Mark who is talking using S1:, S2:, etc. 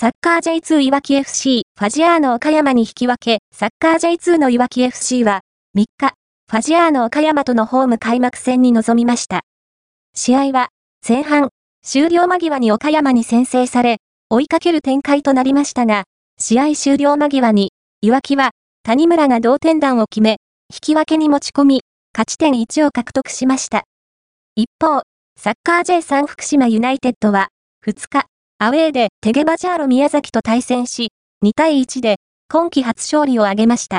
S1: サッカー J2 いわき FC、ファジアーノ岡山に引き分け、サッカー J2 のいわき FC は、3日、ファジアーノ岡山とのホーム開幕戦に臨みました。試合は、前半、終了間際に岡山に先制され、追いかける展開となりましたが、試合終了間際に、いわきは、谷村が同点弾を決め、引き分けに持ち込み、勝ち点1を獲得しました。一方、サッカー J3 福島ユナイテッドは、2日、アウェーでテゲバジャーロ宮崎と対戦し、2対1で今季初勝利を挙げました。